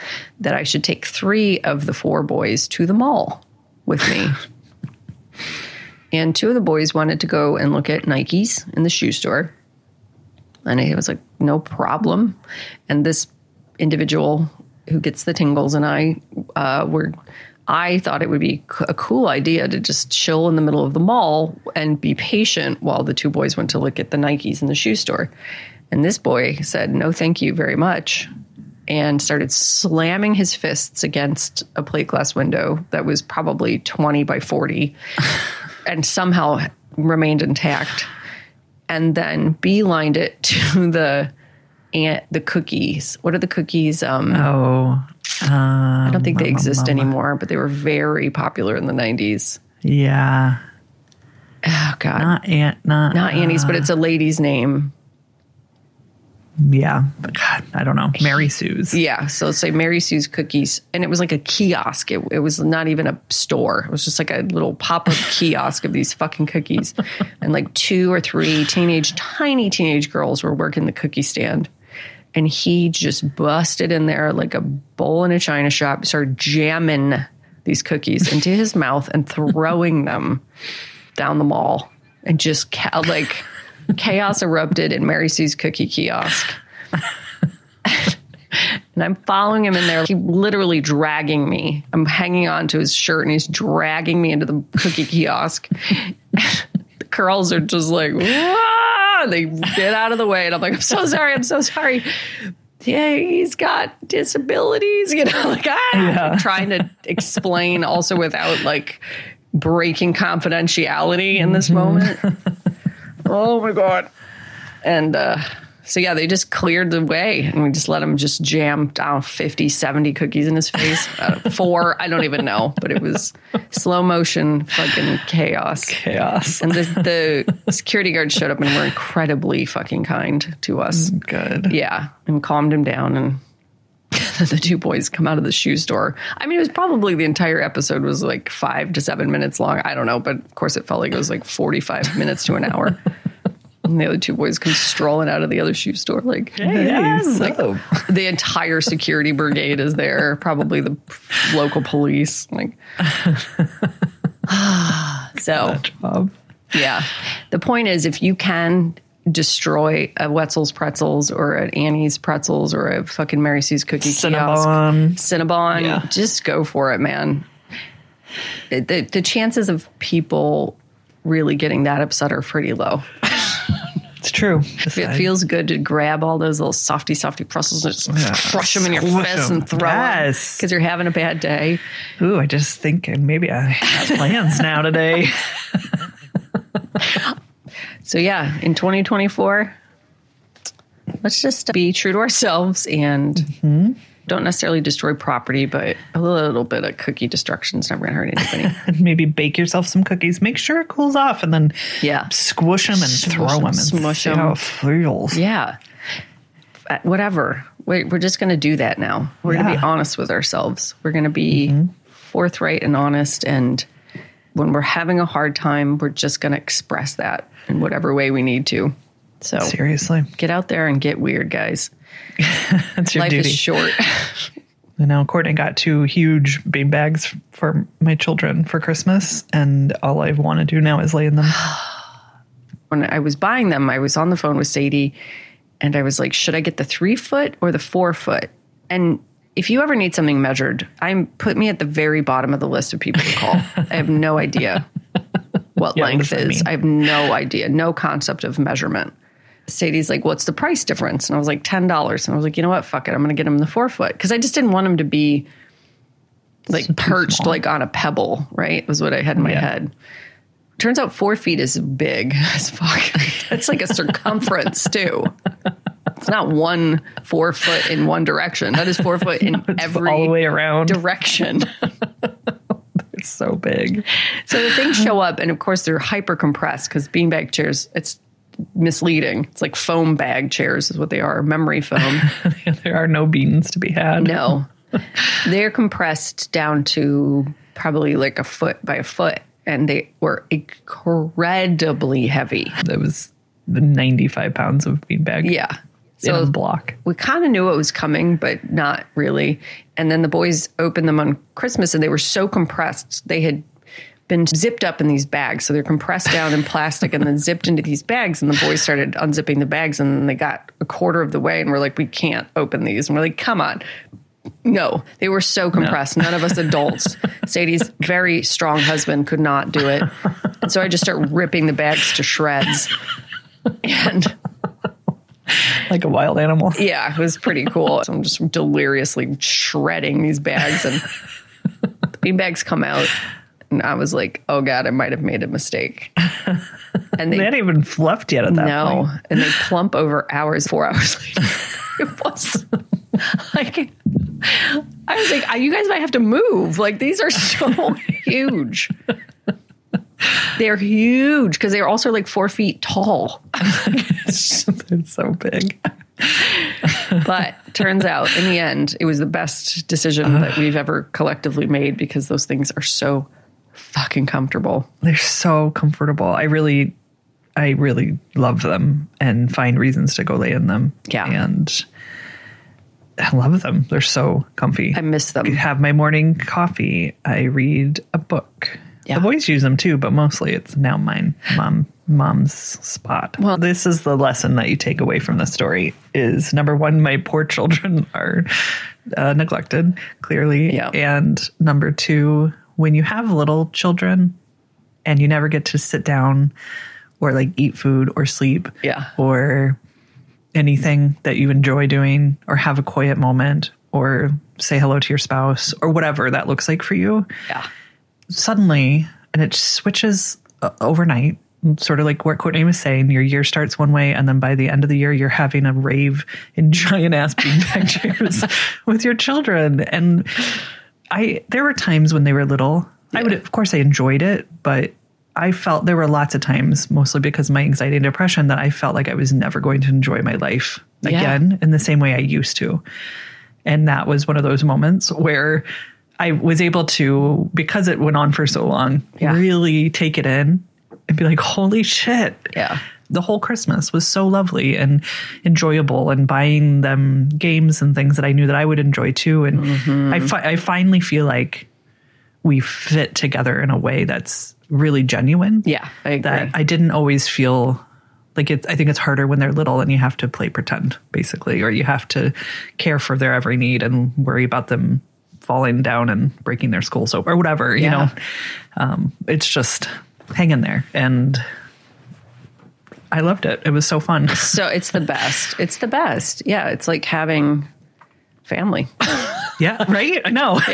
that I should take three of the four boys to the mall with me. and two of the boys wanted to go and look at Nikes in the shoe store. And I was like, no problem. And this individual who gets the tingles and I uh, were, I thought it would be a cool idea to just chill in the middle of the mall and be patient while the two boys went to look at the Nikes in the shoe store. And this boy said, no, thank you very much. And started slamming his fists against a plate glass window that was probably 20 by 40 and somehow remained intact and then beelined it to the and the cookies. What are the cookies? Um, Oh. I don't think they um, exist um, um, anymore, but they were very popular in the nineties. Yeah. Oh God, Not Aunt. Not. not Annie's, but uh, it's a lady's name. Yeah. God, I don't know. Mary Sue's. Yeah, so let's say Mary Sue's Cookies, and it was like a kiosk. It, it was not even a store. It was just like a little pop up kiosk of these fucking cookies, and like two or three teenage, tiny teenage girls were working the cookie stand, and he just busted in there like a bowl in a china shop, started jamming these cookies into his mouth and throwing them down the mall, and just like chaos erupted in Mary Sue's cookie kiosk. And I'm following him in there. He literally dragging me. I'm hanging on to his shirt and he's dragging me into the cookie kiosk. the girls are just like, "Wah!" they get out of the way. And I'm like, I'm so sorry. I'm so sorry. Yeah, he's got disabilities, you know, like ah, trying to explain also without like breaking confidentiality in this moment. Oh my God. And uh, so, yeah, they just cleared the way and we just let him just jam down 50, 70 cookies in his face. Uh, four, I don't even know, but it was slow motion fucking chaos. Chaos. And the, the security guards showed up and were incredibly fucking kind to us. Good. Yeah, and calmed him down and the two boys come out of the shoe store. I mean, it was probably the entire episode was like five to seven minutes long. I don't know, but of course it felt like it was like 45 minutes to an hour. And the other two boys come strolling out of the other shoe store like, Hey, "Yes." like the entire security brigade is there, probably the local police. Like, so yeah. The point is, if you can destroy a Wetzel's Pretzels or an Annie's Pretzels or a fucking Mary Sue's Cookie Kiosk, Cinnabon. Cinnabon, Yeah. just go for it, man. It- The, the chances of people really getting that upset are pretty low. It's true. It feels good to grab all those little softy, softy pretzels and just Yeah. crush them in your fist 'em. and throw Yes. because you're having a bad day. Ooh, I just think and maybe I have plans now today. So yeah, in 2024, let's just be true to ourselves and Mm-hmm. Don't necessarily destroy property, but a little bit of cookie destruction is never going to hurt anybody. and maybe bake yourself some cookies. Make sure it cools off, and then Yeah. squish them and Smush throw 'em, them and smush see 'em. how it feels. yeah. Uh, Whatever. We're, we're just going to do that now. We're going to be Mm-hmm. honest with ourselves. We're going to be forthright and honest. And when we're having a hard time, we're just going to express that in whatever way we need to. So Seriously, get out there and get weird, guys. that's your Life duty. is short. And now Courtney got two huge bean bags for my children for Christmas, and all I want to do now is lay in them. when I was buying them, I was on the phone with Sadie and I was like, should I get the three foot or the four foot? And if you ever need something measured, I'm put me at the very bottom of the list of people to call. I have no idea what Yeah, length is. I have no idea, no concept of measurement. Sadie's like, what's the price difference? And I was like, $10. And I was like, you know what? Fuck it. I'm going to get him the four foot. Cause I just didn't want him to be like too perched small. like on a pebble, right? Was what I had in my Yeah. head. Turns out four feet is big as fuck. It's like a circumference too. It's not one four foot in one direction. That is four foot in every all the way around. direction. It's so big. so the things show up, and of course they're hyper compressed because beanbag chairs. It's misleading. It's like foam bag chairs is what they are. Memory foam. there are no beans to be had. No, they're compressed down to probably like a foot by a foot, and they were incredibly heavy. That was the 95 pounds of beanbag Yeah. in a So block. we kind of knew it was coming, but not really. And then the boys opened them on Christmas and they were so compressed. They had been zipped up in these bags. So they're compressed down in plastic and then zipped into these bags. And the boys started unzipping the bags and then they got a quarter of the way and we're like, we can't open these. And we're like, come on. No, they were so compressed. None of us adults. Sadie's very strong husband could not do it. And so I just start ripping the bags to shreds. And Like a wild animal. yeah, it was pretty cool. So I'm just deliriously shredding these bags, and the bean bags come out, and I was like, "Oh God, I might have made a mistake." And They they hadn't even fluffed yet at that no, point. and they plump over hours. Four hours later, it was like I was like, ah, "You guys might have to move. Like these are so huge." They're huge because they're also like four feet tall. It's so big. But turns out, in the end, it was the best decision that we've ever collectively made because those things are so fucking comfortable. They're so comfortable. I really, I really love them and find reasons to go lay in them. Yeah. And I love them. They're so comfy. I miss them. have my morning coffee. I read a book. Yeah. The boys use them too, but mostly it's now mine, mom, mom's spot. Well, this is the lesson that you take away from the story: is number one, my poor children are uh, neglected, clearly, Yeah. and number two, when you have little children and you never get to sit down or like eat food or sleep, Yeah. or anything that you enjoy doing or have a quiet moment or say hello to your spouse or whatever that looks like for you Yeah. suddenly and it switches uh, overnight sort of like what courtney was saying your year starts one way and then by the end of the year you're having a rave in giant ass beanbag chairs with your children and i there were times when they were little i would of course i enjoyed it but I felt there were lots of times, mostly because of my anxiety and depression, that I felt like I was never going to enjoy my life Yeah. again in the same way I used to. And that was one of those moments where I was able to, because it went on for so long, Yeah. really take it in and be like, holy shit. Yeah. The whole Christmas was so lovely and enjoyable, and buying them games and things that I knew that I would enjoy too. And Mm-hmm. I, fi- I finally feel like we fit together in a way that's really genuine Yeah. I agree. that I didn't always feel like it. I think it's harder when they're little and you have to play pretend, basically, or you have to care for their every need and worry about them falling down and breaking their skull soap or whatever. You Yeah. know, um, it's just hang in there, and I loved it. It was so fun. so it's the best. It's the best. Yeah. It's like having family. yeah, right. I know.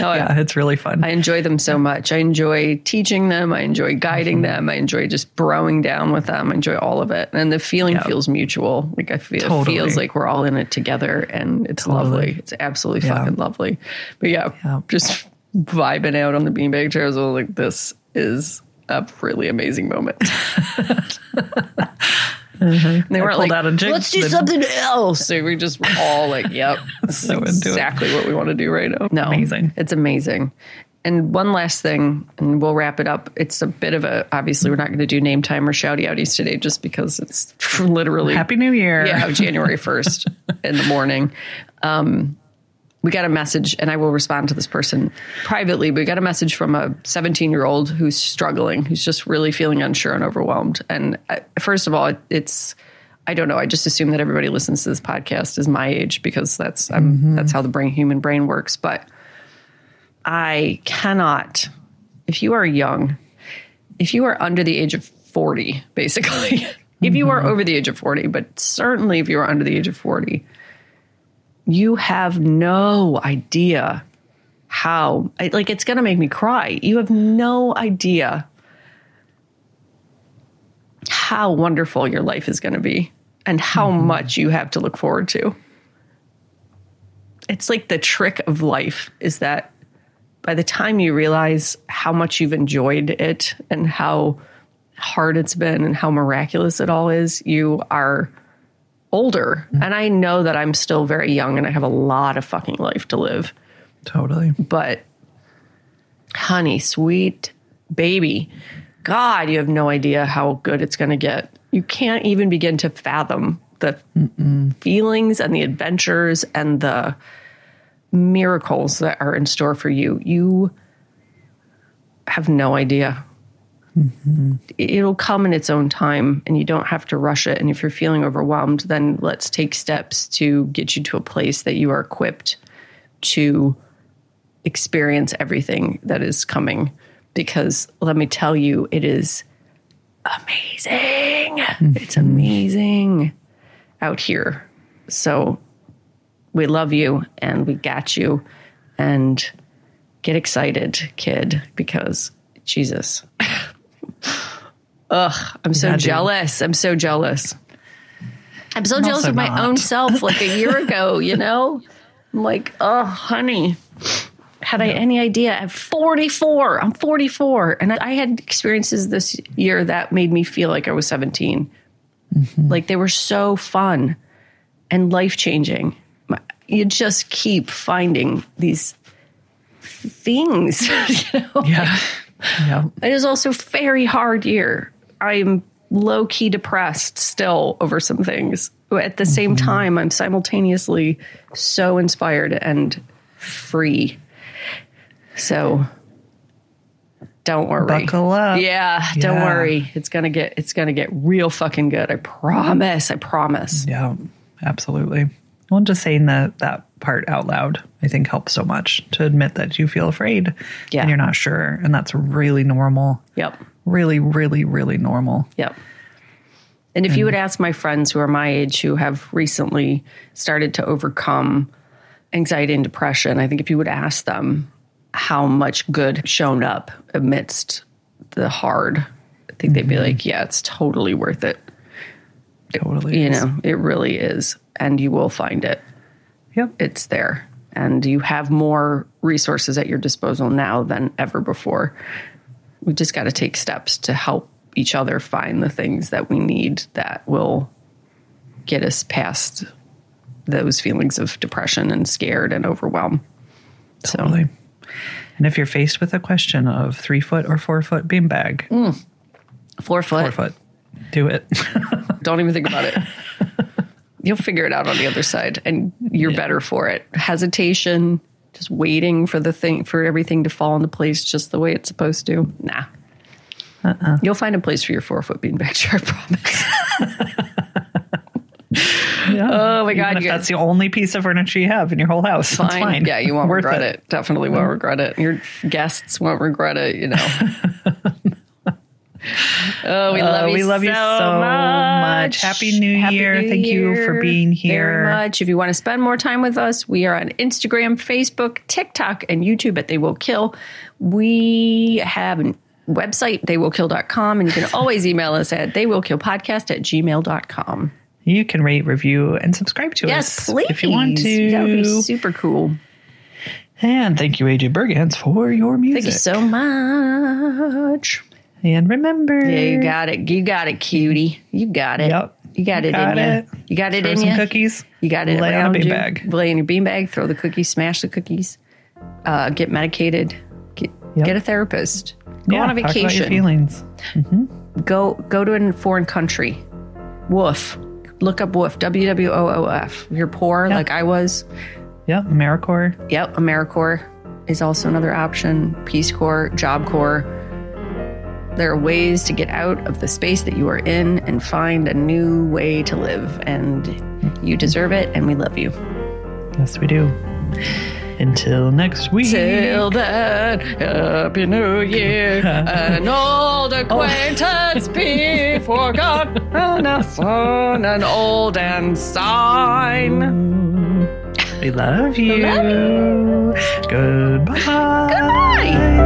No, I- Yeah, it's really fun. I enjoy them so much. I enjoy teaching them. I enjoy guiding mm-hmm. them. I enjoy just broing down with them. I enjoy all of it. And the feeling Yeah. feels mutual. Like I feel Totally. it feels like we're all in it together and it's Totally. lovely. It's absolutely Yeah. fucking lovely. But yeah, Yeah. just vibing out on the beanbag chairs. Like, this is a really amazing moment. And they weren't like, out a jig- let's do the- something else. So we just were all like, yep, So it. exactly what we want to do right now. No, Amazing. It's amazing. And one last thing, and we'll wrap it up. It's a bit of a, obviously, we're not going to do name time or shouty outies today just because it's literally Happy New Year. yeah, January 1st in the morning. Um, we got a message, and I will respond to this person privately. But we got a message from a 17 year old who's struggling, who's just really feeling unsure and overwhelmed. And uh, first of all, it, it's, I don't know. I just assume that everybody listens to this podcast is my age because that's I'm, that's how the brain human brain works. But I cannot, if you are young, if you are under the age of 40, basically, if you are over the age of 40, but certainly if you are under the age of 40, you have no idea how, like, it's going to make me cry. You have no idea how wonderful your life is going to be. and how mm-hmm. much you have to look forward to. It's like the trick of life is that by the time you realize how much you've enjoyed it and how hard it's been and how miraculous it all is, you are older. And I know that I'm still very young and I have a lot of fucking life to live. Totally. But honey, sweet baby, God, you have no idea how good it's going to get. You can't even begin to fathom the feelings and the adventures and the miracles that are in store for you. You have no idea. It'll come in its own time and you don't have to rush it. And if you're feeling overwhelmed, then let's take steps to get you to a place that you are equipped to experience everything that is coming. Because let me tell you, it is amazing. It's mm-hmm. amazing out here. So we love you and we got you. And get excited, kid, because Jesus. Ugh, I'm so Yeah, jealous. I'm so jealous. I'm so jealous of my not. own self like a year ago, you know? I'm like, oh, honey, had I any idea? I'm 44. I'm 44. And I I had experiences this year that made me feel like I was 17. Mm-hmm. Like they were so fun and life changing. You just keep finding these things. you know? Yeah. Yeah. It is also very hard year. I'm low key depressed still over some things. At the same mm-hmm. time, I'm simultaneously so inspired and free. So don't worry. Buckle up. Yeah, don't Yeah. worry. It's gonna get it's gonna get real fucking good. I promise. I promise. Yeah, absolutely. Well, just saying that that part out loud, I think helps so much to admit that you feel afraid Yeah. and you're not sure, and that's really normal. Yep. Really, really, really normal. Yep. And if you would ask my friends who are my age who have recently started to overcome anxiety and depression, I think if you would ask them how much good shown up amidst the hard, I think they'd be mm-hmm. like, yeah, it's totally worth it. Totally. You know, it really is. And you will find it. Yep. It's there. And you have more resources at your disposal now than ever before. We just got to take steps to help each other find the things that we need that will get us past those feelings of depression and scared and overwhelm. So, Totally. And if you're faced with a question of three foot or four foot beanbag, mm. four foot, four foot, do it. don't even think about it. You'll figure it out on the other side and you're better for it. Hesitation, just waiting for the thing for everything to fall into place just the way it's supposed to. Nah. Uh-uh. You'll find a place for your four foot beanbag chair, I promise. yeah. Oh my god, Even if that's the only piece of furniture you have in your whole house, that's fine. Yeah, you won't regret it. Definitely won't regret it. Your guests won't regret it, you know. Oh, we love Uh, you. we love you so much. Happy New Year. Thank you for being here. Very much. If you want to spend more time with us, we are on Instagram, Facebook, TikTok, and YouTube at They Will Kill. We have a website, theywillkill.com, and you can always email us at theywillkillpodcast at gmail.com. You can rate, review, and subscribe to Yes, us please. if you want to. That would be super cool. And thank you, AJ Bergans, for your music. Thank you so much. And remember, Yeah, you got it. You got it, cutie. You got it. Yep. You got it Got in it. you. You got it throw in some you. cookies. You got it Lay on a beanbag. Lay in your beanbag. Throw the cookies. Smash the cookies. Uh, get medicated. Get, Yep. get a therapist. Go yeah, on a Talk about your vacation. feelings. Go go to a foreign country. Woof. Look up woof. W W O O F. You're poor like I was. Yep, AmeriCorps. Yep. AmeriCorps is also another option. Peace Corps, Job Corps. There are ways to get out of the space that you are in and find a new way to live. And you deserve it, and we love you. Yes, we do. Until next week. Till then, Happy New Year, an old oh. acquaintance be forgot, and a son, an old and sign. We love you. Goodbye. Goodbye.